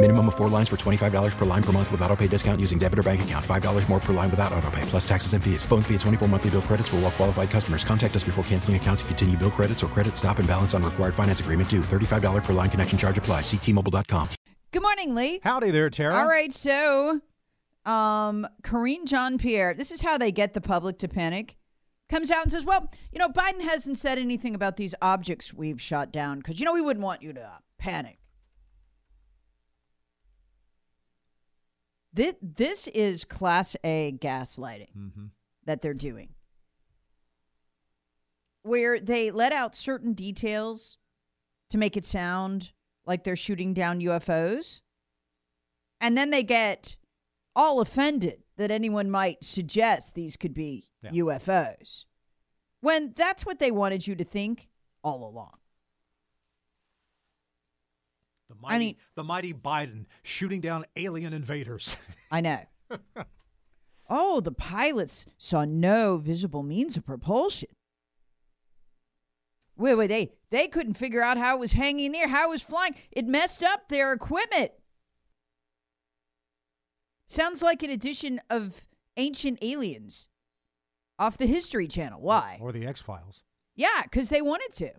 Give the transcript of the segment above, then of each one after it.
Minimum of four lines for $25 per line per month with auto pay discount using debit or bank account. $5 more per line without auto pay, plus taxes and fees. Phone fee at 24 monthly bill credits for all well qualified customers. Contact us before canceling account to continue bill credits or credit stop and balance on required finance agreement due. $35 per line connection charge apply. Ctmobile.com. Good morning, Lee. Howdy there, Tara. All right, so um Karine Jean Pierre, this is how they get the public to panic. Comes out and says, Well, you know, Biden hasn't said anything about these objects we've shot down because, you know, we wouldn't want you to panic. This, this is class A gaslighting Mm-hmm. that they're doing, where they let out certain details to make it sound like they're shooting down UFOs. And then they get all offended that anyone might suggest these could be Yeah. UFOs. When that's what they wanted you to think all along. The mighty, mean- the mighty Biden shooting down alien invaders. I know. oh, the pilots saw no visible means of propulsion. Wait, wait, they they couldn't figure out how it was hanging there, how it was flying. It messed up their equipment. Sounds like an edition of Ancient Aliens off the History Channel. Why? or the X Files. Yeah, because they wanted to.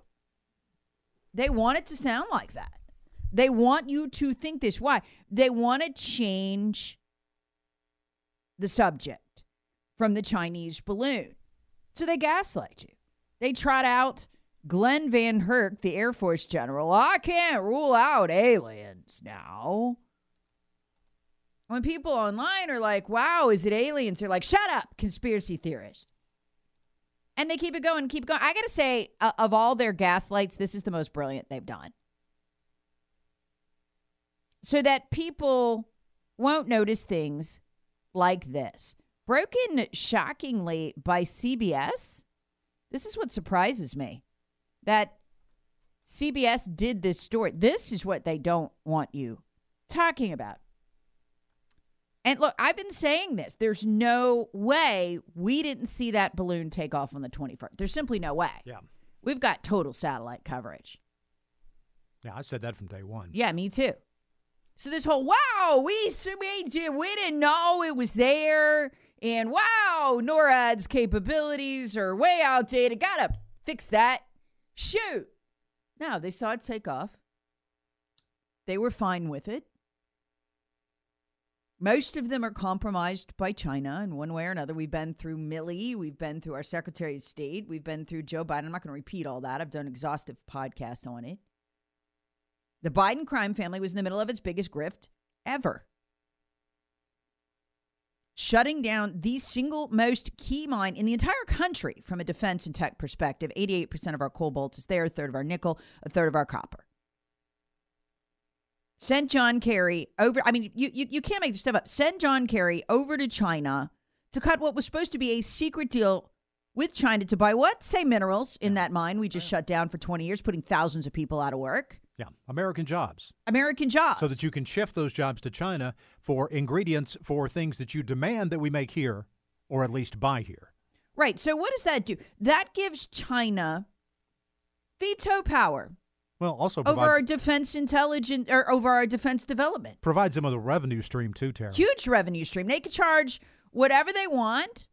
They wanted to sound like that. They want you to think this. Why? They want to change the subject from the Chinese balloon. So they gaslight you. They trot out Glen VanHerck, the Air Force general. I can't rule out aliens now. When people online are like, wow, is it aliens? They're like, shut up, conspiracy theorist. And they keep it going, keep going. I got to say, of all their gaslights, this is the most brilliant they've done. So that people won't notice things like this. Broken shockingly by CBS. This is what surprises me that CBS did this story. This is what they don't want you talking about. And look, I've been saying this. There's no way we didn't see that balloon take off on the 21st. There's simply no way. Yeah. We've got total satellite coverage. Yeah, I said that from day one. Yeah, me too. So this whole wow, we we did we didn't know it was there, and wow, NORAD's capabilities are way outdated. Gotta fix that. Shoot. Now they saw it take off. They were fine with it. Most of them are compromised by China in one way or another. We've been through Milley, we've been through our Secretary of State, we've been through Joe Biden. I'm not going to repeat all that. I've done exhaustive podcast on it. The Biden crime family was in the middle of its biggest grift ever. Shutting down the single most key mine in the entire country from a defense and tech perspective. 88% of our cobalt is there, a third of our nickel, a third of our copper. Sent John Kerry over. I mean, you, you, you can't make this stuff up. Send John Kerry over to China to cut what was supposed to be a secret deal with China to buy what? Say minerals in that mine we just shut down for 20 years, putting thousands of people out of work. Yeah, American jobs. American jobs. So that you can shift those jobs to China for ingredients for things that you demand that we make here or at least buy here. Right. So what does that do? That gives China veto power Well, also over our defense intelligence or over our defense development. provides them with a revenue stream too, Tara. Huge revenue stream. They can charge whatever they want.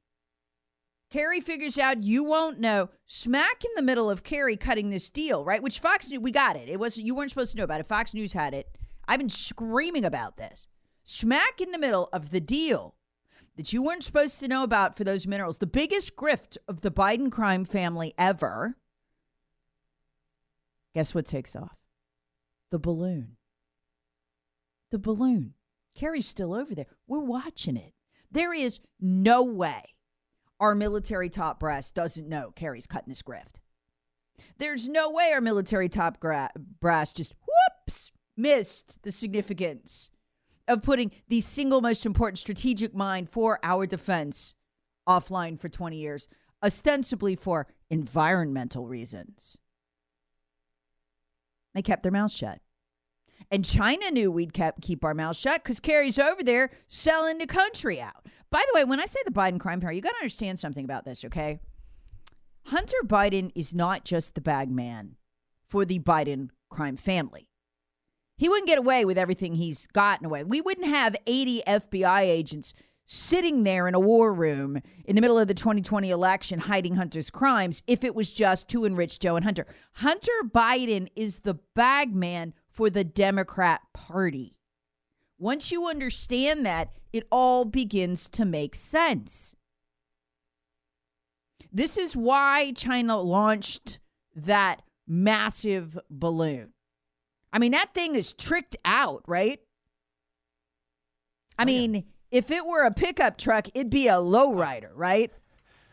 Kerry figures out you won't know. Smack in the middle of Kerry cutting this deal, right? Which Fox News, we got it. It was you weren't supposed to know about it. Fox News had it. I've been screaming about this. Smack in the middle of the deal that you weren't supposed to know about for those minerals. The biggest grift of the Biden crime family ever. Guess what takes off? The balloon. The balloon. Kerry's still over there. We're watching it. There is no way our military top brass doesn't know Kerry's cutting this grift. There's no way our military top gra- brass just whoops missed the significance of putting the single most important strategic mine for our defense offline for 20 years, ostensibly for environmental reasons. They kept their mouths shut. And China knew we'd kept, keep our mouths shut because Kerry's over there selling the country out. By the way, when I say the Biden crime pair, you got to understand something about this, okay? Hunter Biden is not just the bag man for the Biden crime family. He wouldn't get away with everything he's gotten away. We wouldn't have 80 FBI agents sitting there in a war room in the middle of the 2020 election hiding Hunter's crimes if it was just to enrich Joe and Hunter. Hunter Biden is the bag man for the Democrat Party. Once you understand that, it all begins to make sense. This is why China launched that massive balloon. I mean, that thing is tricked out, right? I oh, mean, yeah. if it were a pickup truck, it'd be a lowrider, right?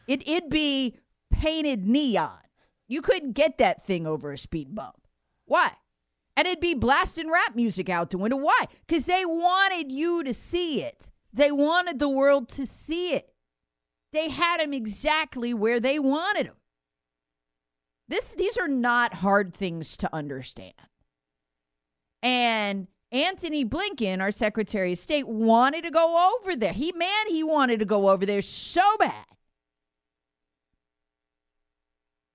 It, it'd be painted neon. You couldn't get that thing over a speed bump. Why? And it'd be blasting rap music out the window. Why? Because they wanted you to see it. They wanted the world to see it. They had him exactly where they wanted him. This, these are not hard things to understand. And Antony Blinken, our Secretary of State, wanted to go over there. He, man, he wanted to go over there so bad.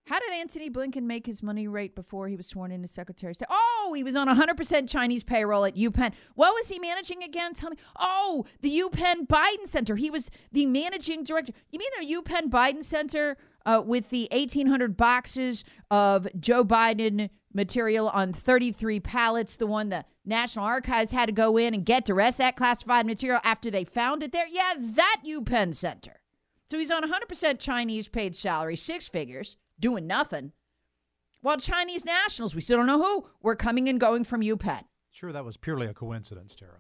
How did Antony Blinken make his money rate before he was sworn in as Secretary of State? Oh, he was on 100% Chinese payroll at UPenn. What was he managing again? Tell me. Oh, the UPenn Biden Center. He was the managing director. You mean the UPenn Biden Center uh, with the 1,800 boxes of Joe Biden material on 33 pallets, the one the National Archives had to go in and get to rest that classified material after they found it there? Yeah, that UPenn Center. So he's on 100% Chinese paid salary, six figures doing nothing. While Chinese nationals, we still don't know who, were coming and going from UPenn. Sure, that was purely a coincidence, Tara.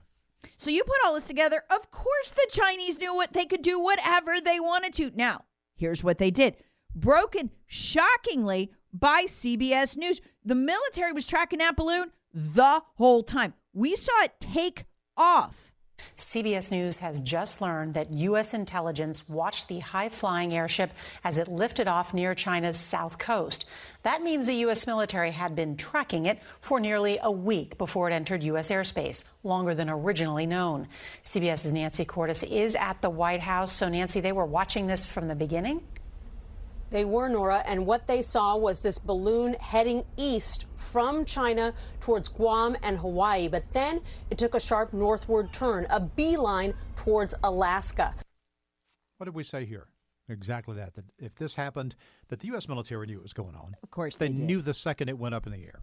So you put all this together. Of course, the Chinese knew what they could do whatever they wanted to. Now, here's what they did broken shockingly by CBS News. The military was tracking that balloon the whole time. We saw it take off. CBS News has just learned that U.S. intelligence watched the high flying airship as it lifted off near China's south coast. That means the U.S. military had been tracking it for nearly a week before it entered U.S. airspace, longer than originally known. CBS's Nancy Cordes is at the White House. So, Nancy, they were watching this from the beginning? They were, Nora, and what they saw was this balloon heading east from China towards Guam and Hawaii. But then it took a sharp northward turn, a beeline towards Alaska. What did we say here? Exactly that. That if this happened, that the U.S. military knew it was going on. Of course, they, they knew the second it went up in the air.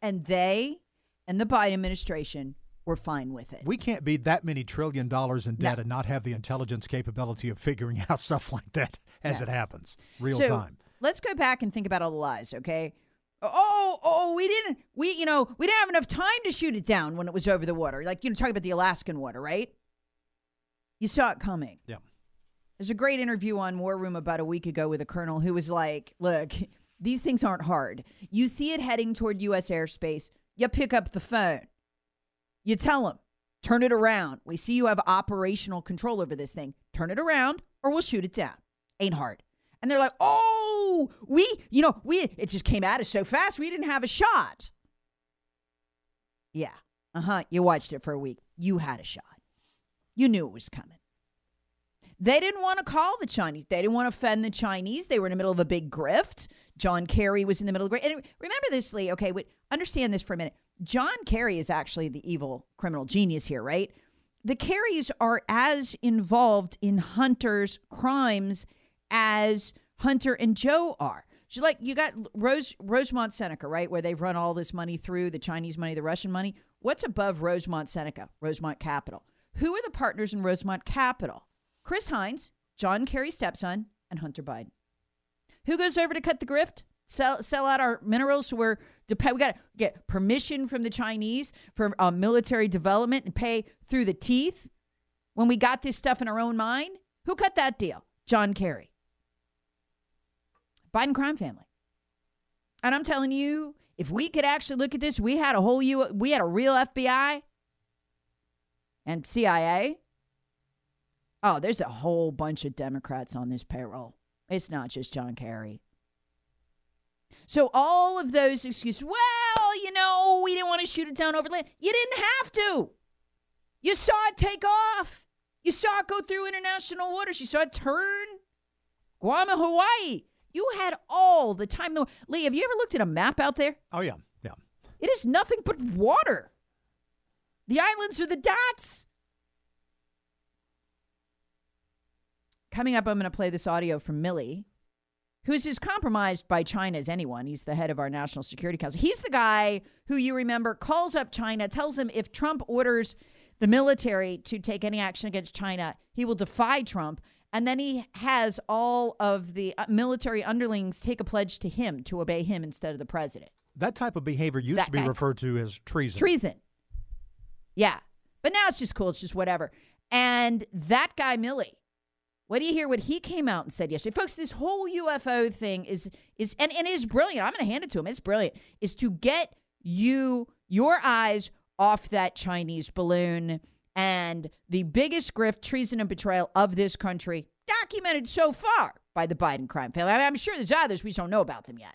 And they and the Biden administration were fine with it. We can't be that many trillion dollars in debt no. and not have the intelligence capability of figuring out stuff like that as no. it happens, real so, time. Let's go back and think about all the lies, okay? Oh, oh, we didn't, we, you know, we didn't have enough time to shoot it down when it was over the water. Like, you know, talking about the Alaskan water, right? You saw it coming. Yeah. There's a great interview on War Room about a week ago with a colonel who was like, look, these things aren't hard. You see it heading toward U.S. airspace, you pick up the phone. You tell them, turn it around. We see you have operational control over this thing. Turn it around or we'll shoot it down. Ain't hard. And they're like, oh, we, you know, we, it just came at us so fast, we didn't have a shot. Yeah. Uh huh. You watched it for a week. You had a shot. You knew it was coming. They didn't want to call the Chinese. They didn't want to offend the Chinese. They were in the middle of a big grift. John Kerry was in the middle of a grift. And remember this, Lee. Okay, wait, understand this for a minute. John Kerry is actually the evil criminal genius here, right? The Kerrys are as involved in Hunter's crimes as Hunter and Joe are. So like you got Rose Rosemont Seneca, right, where they've run all this money through the Chinese money, the Russian money. What's above Rosemont Seneca? Rosemont Capital. Who are the partners in Rosemont Capital? Chris Heinz, John Kerry's stepson, and Hunter Biden. Who goes over to cut the grift? Sell sell out our minerals so we're depend. We got to get permission from the Chinese for uh, military development and pay through the teeth when we got this stuff in our own mine. Who cut that deal? John Kerry. Biden crime family. And I'm telling you, if we could actually look at this, we had a whole U, we had a real FBI and CIA. Oh, there's a whole bunch of Democrats on this payroll. It's not just John Kerry. So all of those excuses, well, you know, we didn't want to shoot it down over land. You didn't have to. You saw it take off. You saw it go through international waters. You saw it turn Guam and Hawaii. You had all the time. Though, Lee, have you ever looked at a map out there? Oh, yeah. Yeah. It is nothing but water. The islands are the dots. Coming up, I'm going to play this audio from Milley, who's as compromised by China as anyone. He's the head of our National Security Council. He's the guy who you remember calls up China, tells them if Trump orders the military to take any action against China, he will defy Trump. And then he has all of the uh, military underlings take a pledge to him to obey him instead of the president. That type of behavior used That to be guy. referred to as treason. Treason. Yeah. But now it's just cool. It's just whatever. And that guy, Milley, what do you hear what he came out and said yesterday? Folks, this whole UFO thing is is and, and it is brilliant. I'm gonna hand it to him. It's brilliant. Is to get you your eyes off that Chinese balloon and the biggest grift, treason, and betrayal of this country, documented so far by the Biden crime family. I I'm sure there's others, we just don't know about them yet.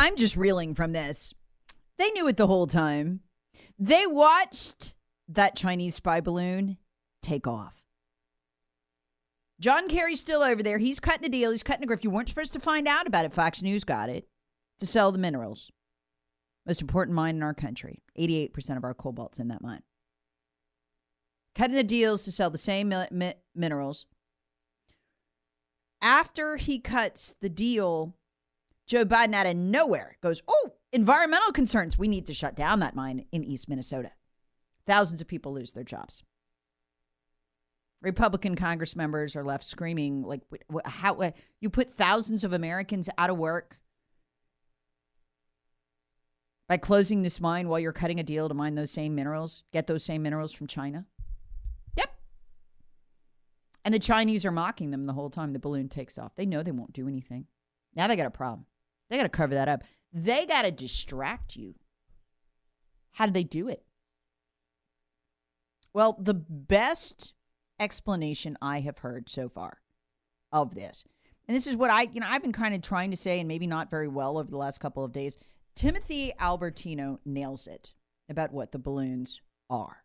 I'm just reeling from this. They knew it the whole time. They watched that Chinese spy balloon take off. John Kerry's still over there. He's cutting a deal. He's cutting a grift. You weren't supposed to find out about it. Fox News got it to sell the minerals. Most important mine in our country. 88% of our cobalt's in that mine. Cutting the deals to sell the same mi- mi- minerals. After he cuts the deal Joe Biden out of nowhere goes, Oh, environmental concerns. We need to shut down that mine in East Minnesota. Thousands of people lose their jobs. Republican Congress members are left screaming, like, how uh, you put thousands of Americans out of work by closing this mine while you're cutting a deal to mine those same minerals, get those same minerals from China? Yep. And the Chinese are mocking them the whole time the balloon takes off. They know they won't do anything. Now they got a problem. They got to cover that up. They got to distract you. How do they do it? Well, the best explanation I have heard so far of this, and this is what I, you know, I've been kind of trying to say, and maybe not very well over the last couple of days. Timothy Alberino nails it about what the balloons are.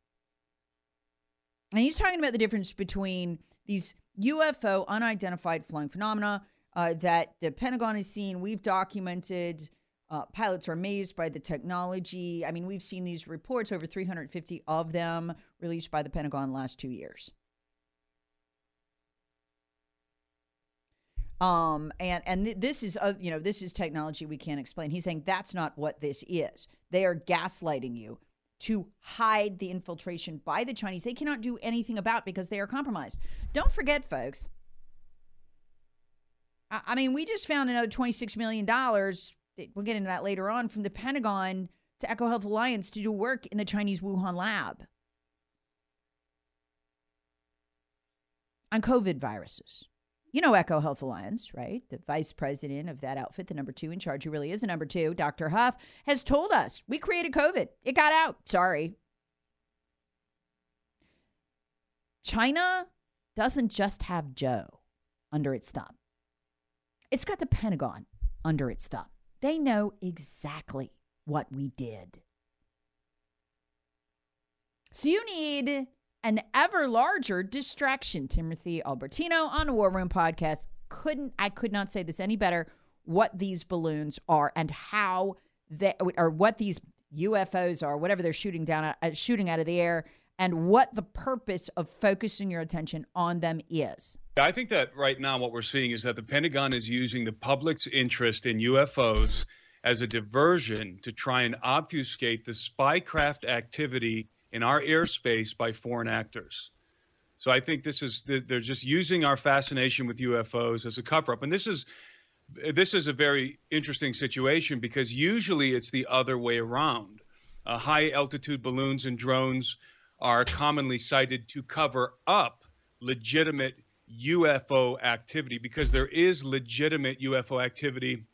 And he's talking about the difference between these UFO, unidentified flying phenomena, uh, that the Pentagon has seen. We've documented. Uh, pilots are amazed by the technology. I mean, we've seen these reports, over 350 of them released by the Pentagon last two years. Um, and and th- this is uh, you know this is technology we can't explain. He's saying that's not what this is. They are gaslighting you to hide the infiltration by the Chinese. They cannot do anything about because they are compromised. Don't forget, folks, I mean, we just found another $26 million. We'll get into that later on from the Pentagon to EcoHealth Alliance to do work in the Chinese Wuhan lab on COVID viruses. You know EcoHealth Alliance, right? The vice president of that outfit, the number two in charge, who really is a number two, Dr. Huff, has told us we created COVID. It got out. Sorry. China doesn't just have Joe under its thumb. It's got the Pentagon under its thumb. They know exactly what we did. So you need an ever larger distraction. Timothy Alberino on a War Room podcast couldn't I could not say this any better what these balloons are and how they or what these UFOs are, whatever they're shooting down uh, shooting out of the air and what the purpose of focusing your attention on them is. I think that right now what we're seeing is that the Pentagon is using the public's interest in UFOs as a diversion to try and obfuscate the spycraft activity in our airspace by foreign actors. So I think this is they're just using our fascination with UFOs as a cover up, and this is this is a very interesting situation because usually it's the other way around. Uh, high altitude balloons and drones are commonly cited to cover up legitimate UFO activity because there is legitimate UFO activity.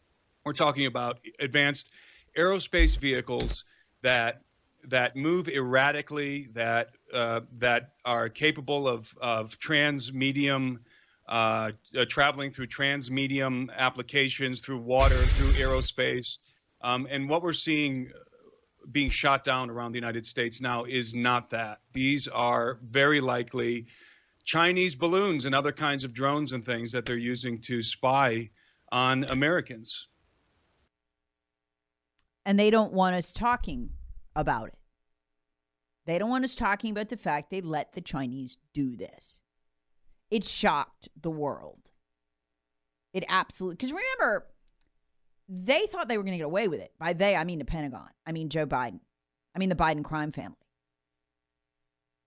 We're talking about advanced aerospace vehicles that that move erratically, that uh, that are capable of of transmedium uh, uh, traveling through transmedium applications, through water, through aerospace, um, and what we're seeing being shot down around the United States now is not that. These are very likely Chinese balloons and other kinds of drones and things that they're using to spy on Americans. And they don't want us talking about it. They don't want us talking about the fact they let the Chinese do this. It shocked the world. It absolutely, because remember, they thought they were going to get away with it. By they, I mean the Pentagon. I mean Joe Biden. I mean the Biden crime family.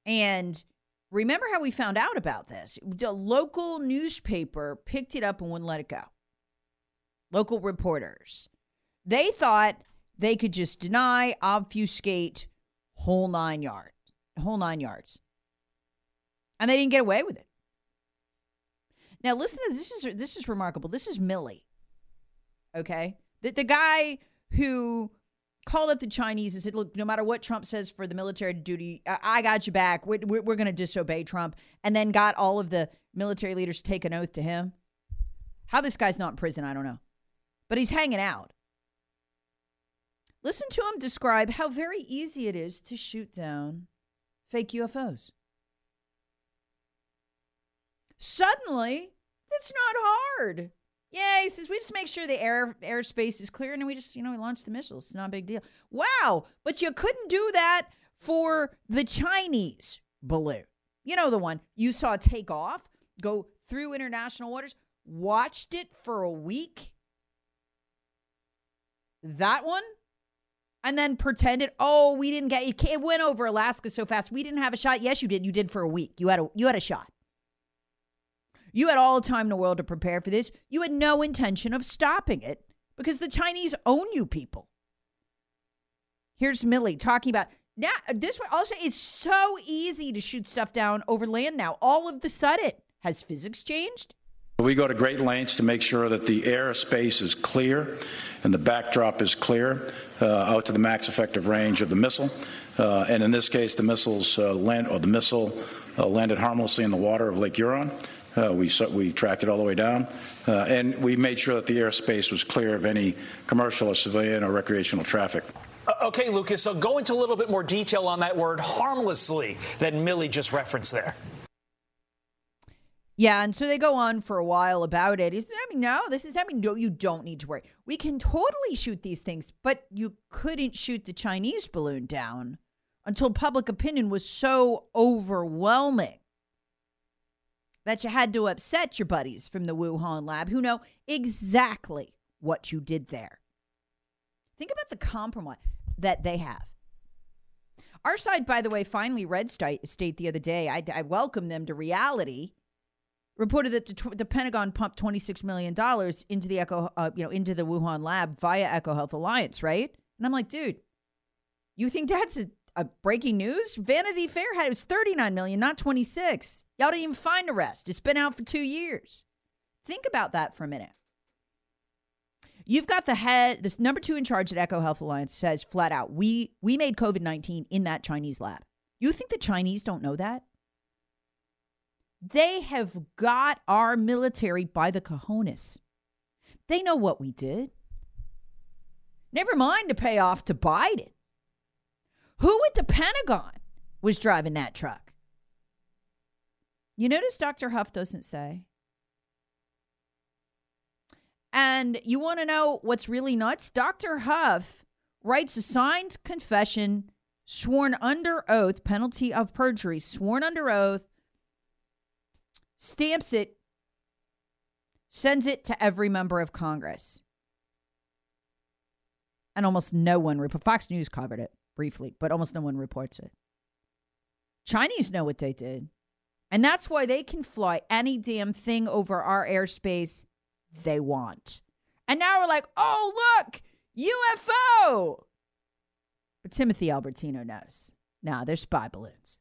And remember how we found out about this? The local newspaper picked it up and wouldn't let it go. Local reporters. They thought they could just deny, obfuscate, whole nine yards, whole nine yards. And they didn't get away with it. Now listen to this. this is this is remarkable. This is Milley. Okay? The the guy who called up the Chinese and said, "Look, no matter what Trump says for the military duty, I, got you back. We're, we're, we're going to disobey Trump." And then got all of the military leaders to take an oath to him. How this guy's not in prison, I don't know, but he's hanging out. Listen to him describe how very easy it is to shoot down fake UFOs. Suddenly, it's not hard. Yeah, he says we just make sure the air airspace is clear, and then we just you know we launch the missiles. It's not a big deal. Wow, but you couldn't do that for the Chinese balloon. You know the one you saw take off, go through international waters, watched it for a week. That one, and then pretended, oh, we didn't get it. It went over Alaska so fast, we didn't have a shot. Yes, you did. You did for a week. You had a you had a shot. You had all the time in the world to prepare for this. You had no intention of stopping it because the Chinese own you people. Here's Milley talking about now this one also it's so easy to shoot stuff down over land now. All of the sudden, has physics changed? We go to great lengths to make sure that the airspace is clear and the backdrop is clear uh, out to the max effective range of the missile. Uh, and in this case, the missiles uh, land or the missile uh, landed harmlessly in the water of Lake Huron. Uh, we, we tracked it all the way down, uh, and we made sure that the airspace was clear of any commercial or civilian or recreational traffic. Uh, okay, Lucas, so go into a little bit more detail on that word harmlessly that Milley just referenced there. Yeah, and so they go on for a while about it. Is I mean, no, this is I mean, no, you don't need to worry. We can totally shoot these things, but you couldn't shoot the Chinese balloon down until public opinion was so overwhelming that you had to upset your buddies from the Wuhan lab who know exactly what you did there. Think about the compromise that they have. Our side, by the way, finally RedState the other day. I, I welcome them to reality. Reported that the, the Pentagon pumped twenty six million dollars into the Echo, uh, you know, into the Wuhan lab via EcoHealth Alliance, right? And I'm like, dude, you think that's a uh, breaking news: Vanity Fair had it was 39 million, not 26. Y'all didn't even find the rest. It's been out for two years. Think about that for a minute. You've got the head, this number two in charge at EcoHealth Alliance says flat out, we we made COVID 19 in that Chinese lab. You think the Chinese don't know that? They have got our military by the cojones. They know what we did. Never mind to pay off to Biden. Who at the Pentagon was driving that truck? You notice Dr. Huff doesn't say. And you want to know what's really nuts? Dr. Huff writes a signed confession, sworn under oath, penalty of perjury, sworn under oath, stamps it, sends it to every member of Congress. And almost no one, Fox News covered it briefly, but almost no one reports it. Chinese know what they did. And that's why they can fly any damn thing over our airspace they want. And now we're like, oh, look, UFO. But Timothy Alberino knows. Nah, they're spy balloons.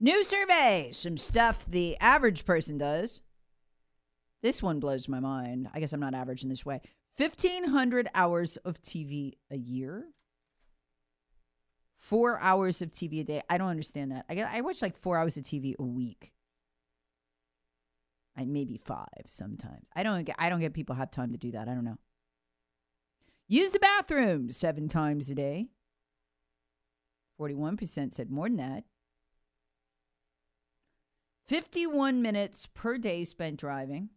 New survey, some stuff the average person does. This one blows my mind. I guess I'm not average in this way. 1,500 hours of TV a year. Four hours of TV a day. I don't understand that. I, I watch like four hours of TV a week. I maybe five sometimes. I don't get. I don't get people have time to do that. I don't know. Use the bathroom seven times a day. Forty-one percent said more than that. 51 minutes per day spent driving.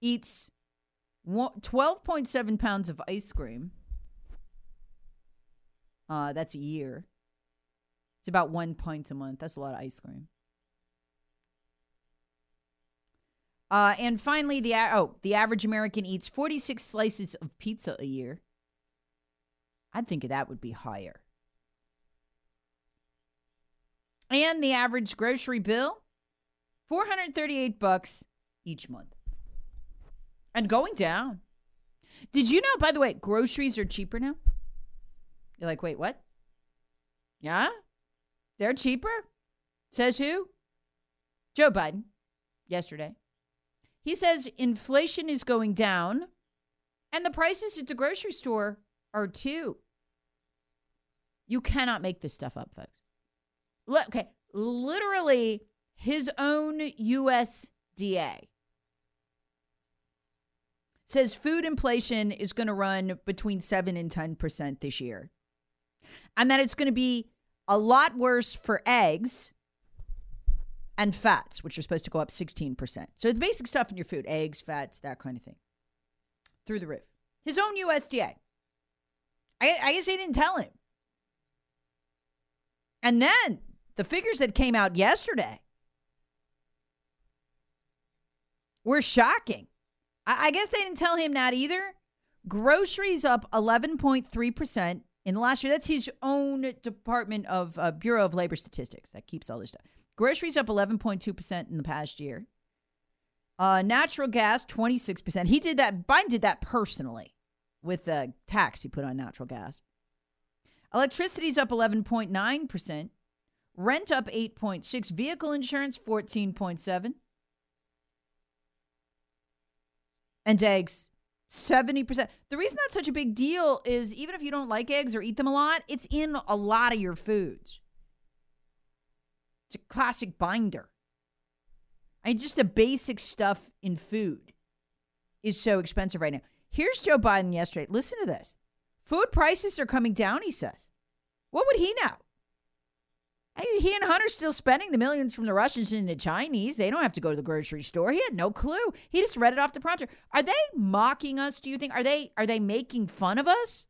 Eats 12.7 pounds of ice cream. Uh, that's a year. It's about one pint a month. That's a lot of ice cream. Uh, and finally, the oh, the average American eats 46 slices of pizza a year. I'd think that would be higher. And the average grocery bill, 438 bucks each month. And going down. Did you know, by the way, groceries are cheaper now? You're like, wait, what? Yeah? They're cheaper? Says who? Joe Biden, yesterday. He says inflation is going down and the prices at the grocery store are too. You cannot make this stuff up, folks okay, literally his own USDA says food inflation is going to run between 7 and 10% this year. And that it's going to be a lot worse for eggs and fats, which are supposed to go up 16%. So the basic stuff in your food, eggs, fats, that kind of thing, through the roof. His own USDA. I, I guess they didn't tell him. And then the figures that came out yesterday were shocking. I, I guess they didn't tell him that either. Groceries up 11.3% in the last year. That's his own Department of uh, Bureau of Labor Statistics that keeps all this stuff. Groceries up 11.2% in the past year. Uh, natural gas, 26%. He did that. Biden did that personally with the tax he put on natural gas. Electricity's up 11.9%. Rent up 8.6, vehicle insurance 14.7. And eggs 70%. The reason that's such a big deal is even if you don't like eggs or eat them a lot, it's in a lot of your foods. It's a classic binder. I mean, just the basic stuff in food is so expensive right now. Here's Joe Biden yesterday. Listen to this. Food prices are coming down, he says. What would he know? He and Hunter still spending the millions from the Russians into Chinese. They don't have to go to the grocery store. He had no clue. He just read it off the prompter. Are they mocking us? Do you think? Are they are they making fun of us?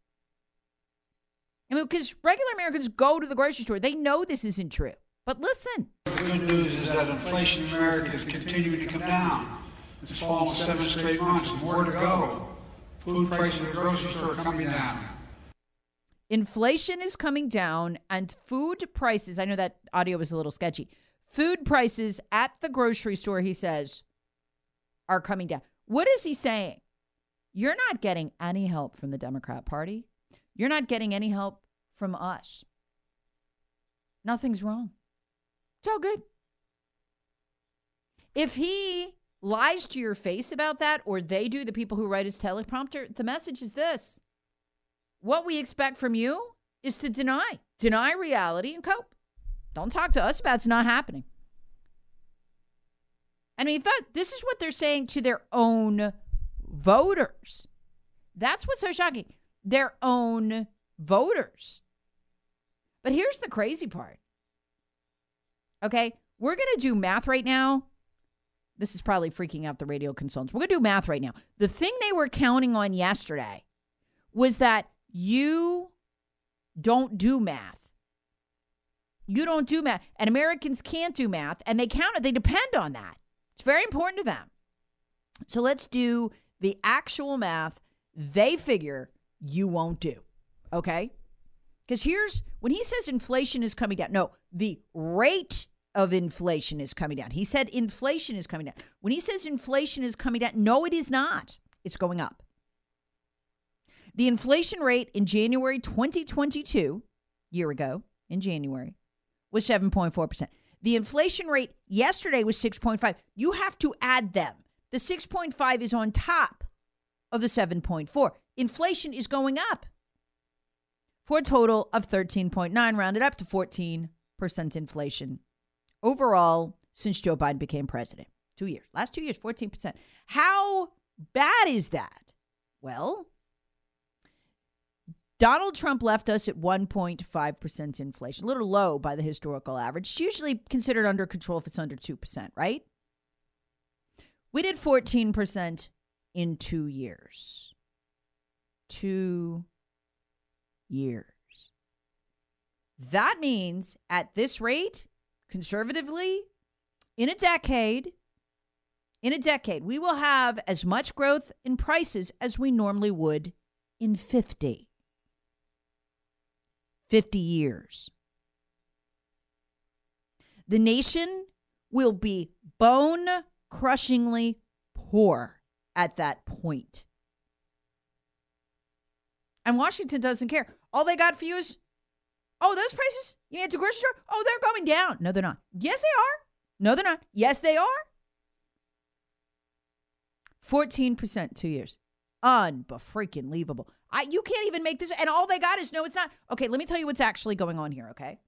I mean, because regular Americans go to the grocery store. They know this isn't true. But listen. The good news is that inflation in America is continuing to come down. It's fallen seven straight months. More to go. Food prices at the grocery store are coming down. Inflation is coming down and food prices, I know that audio was a little sketchy. Food prices at the grocery store, he says, are coming down. What is he saying? You're not getting any help from the Democrat Party. You're not getting any help from us. Nothing's wrong. It's all good. If he lies to your face about that, or they do, the people who write his teleprompter, the message is this what we expect from you is to deny, deny reality and cope. Don't talk to us about it's not happening. I mean, this is what they're saying to their own voters. That's what's so shocking. Their own voters. But here's the crazy part. Okay, we're going to do math right now This is probably freaking out the radio consultants. We're going to do math right now. The thing they were counting on yesterday was that you don't do math. You don't do math. And Americans can't do math. And they count it, they depend on that. It's very important to them. So let's do the actual math they figure you won't do. Okay? Because here's when he says inflation is coming down. No, the rate of inflation is coming down. He said inflation is coming down. When he says inflation is coming down, no, it is not. It's going up. The inflation rate in January 2022, year ago in January, was 7.4%. The inflation rate yesterday was 6.5. You have to add them. The 6.5 is on top of the 7.4. Inflation is going up for a total of 13.9 rounded up to 14% inflation overall since Joe Biden became president. 2 years. Last 2 years 14%. How bad is that? Well, Donald Trump left us at 1.5% inflation, a little low by the historical average. It's usually considered under control if it's under 2%, right? We did 14% in two years. Two years. That means at this rate, conservatively, in a decade, in a decade, we will have as much growth in prices as we normally would in 50. 50 years. The nation will be bone crushingly poor at that point. And Washington doesn't care. All they got for you is, oh, those prices you went to grocery store, oh, they're going down. No, they're not. Yes, they are. No, they're not. Yes, they are. 14% two years. Unbefreaking leavable. I, you can't even make this. And all they got is no, it's not. Okay, let me tell you what's actually going on here, okay?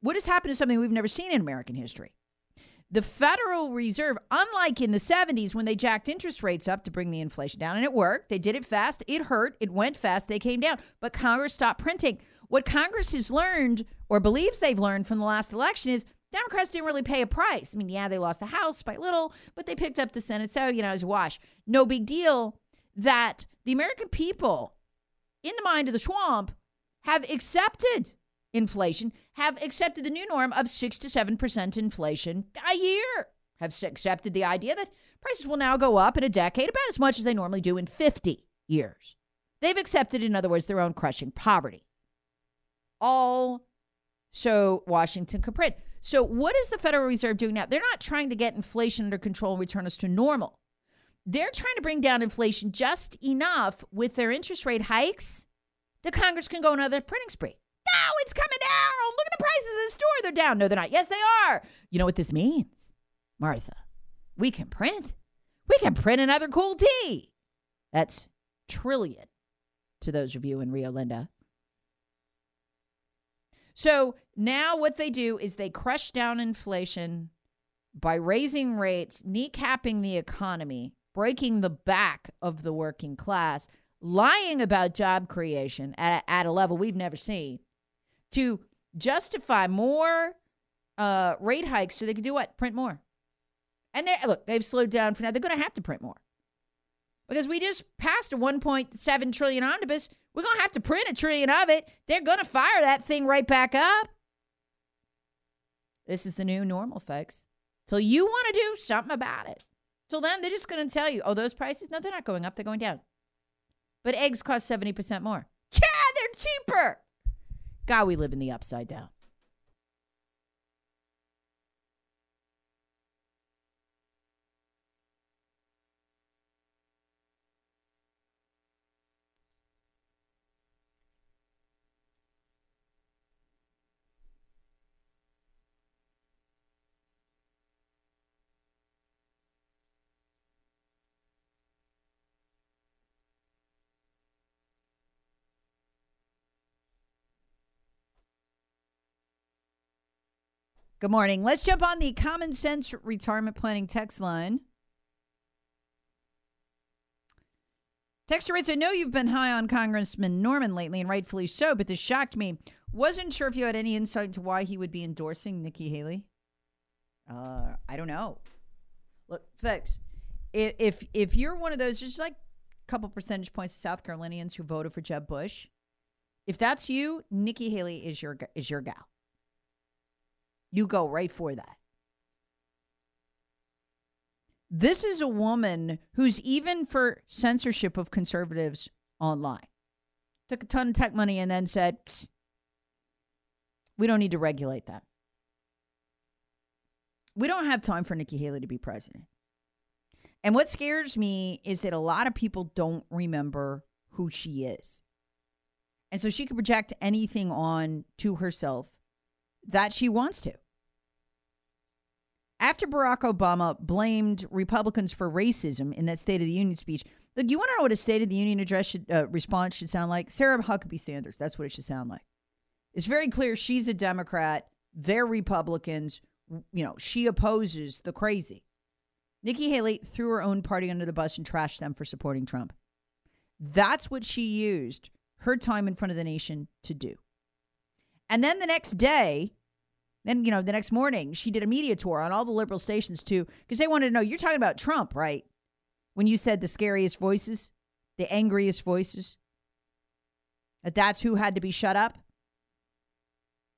What has happened is something we've never seen in American history. The Federal Reserve, unlike in the 70s when they jacked interest rates up to bring the inflation down, and it worked, they did it fast, it hurt, it went fast, they came down, but Congress stopped printing. What Congress has learned or believes they've learned from the last election is Democrats didn't really pay a price. I mean, yeah, they lost the House by little, but they picked up the Senate. So, you know, it was a wash. No big deal that the American people, in the mind of the swamp, have accepted inflation, have accepted the new norm of 6 to 7% inflation a year, have accepted the idea that prices will now go up in a decade about as much as they normally do in 50 years. They've accepted, in other words, their own crushing poverty. All so Washington could print. So, what is the Federal Reserve doing now? They're not trying to get inflation under control and return us to normal. They're trying to bring down inflation just enough with their interest rate hikes The Congress can go another printing spree. No, it's coming down. Look at the prices in the store. They're down. No, they're not. Yes, they are. You know what this means, Martha? We can print. We can print another cool T. That's trillion to those of you in Rio Linda. So now what they do is they crush down inflation by raising rates, kneecapping the economy, breaking the back of the working class, lying about job creation at, at a level we've never seen to justify more uh, rate hikes so they could do what? Print more. And they, look, they've slowed down for now. They're going to have to print more because we just passed a 1.7 trillion omnibus. We're going to have to print a trillion of it. They're going to fire that thing right back up. This is the new normal, folks. So you want to do something about it. Till then, they're just going to tell you, oh, those prices? No, they're not going up. They're going down. But eggs cost 70% more. Yeah, they're cheaper. God, we live in the upside down. Good morning. Let's jump on the common sense retirement planning text line. Texter writes, I know you've been high on Congressman Norman lately, and rightfully so, but this shocked me. Wasn't sure if you had any insight into why he would be endorsing Nikki Haley. Uh, I don't know. Look, folks, if if you're one of those, just like a couple percentage points of South Carolinians who voted for Jeb Bush, if that's you, Nikki Haley is your is your gal. You go right for that. This is a woman who's even for censorship of conservatives online. Took a ton of tech money and then said, we don't need to regulate that. We don't have time for Nikki Haley to be president. And what scares me is that a lot of people don't remember who she is. And so she can project anything on to herself that she wants to. After Barack Obama blamed Republicans for racism in that State of the Union speech, look, you want to know what a State of the Union address should, uh, response should sound like? Sarah Huckabee Sanders. That's what it should sound like. It's very clear she's a Democrat. They're Republicans. You know, she opposes the crazy. Nikki Haley threw her own party under the bus and trashed them for supporting Trump. That's what she used her time in front of the nation to do. And then the next day, then, you know, the next morning, she did a media tour on all the liberal stations too, because they wanted to know you're talking about Trump, right? When you said the scariest voices, the angriest voices, that that's who had to be shut up,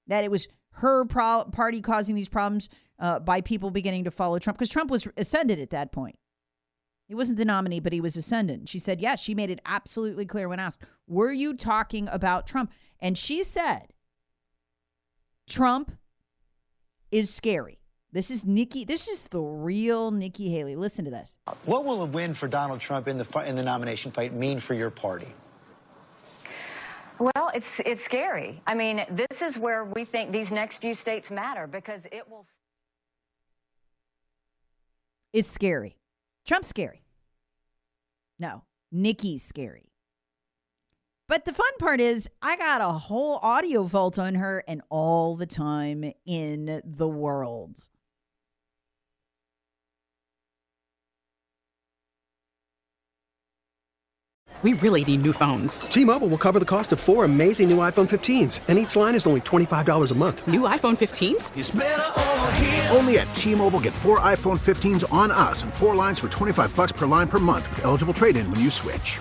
that it was her pro- party causing these problems uh, by people beginning to follow Trump, because Trump was ascended at that point. He wasn't the nominee, but he was ascendant. She said, yes, she made it absolutely clear when asked, were you talking about Trump? And she said, Trump is scary. This is Nikki. This is the real Nikki Haley. Listen to this. What will a win for Donald Trump in the in the nomination fight mean for your party? Well, it's it's scary. I mean, this is where we think these next few states matter because it will. It's scary. Trump's scary. No, Nikki's scary. But the fun part is, I got a whole audio vault on her and all the time in the world. We really need new phones. T-Mobile will cover the cost of four amazing new iPhone 15s, and each line is only $25 a month. New iPhone 15s? Only at T-Mobile get four iPhone 15s on us and four lines for 25 bucks per line per month with eligible trade-in when you switch.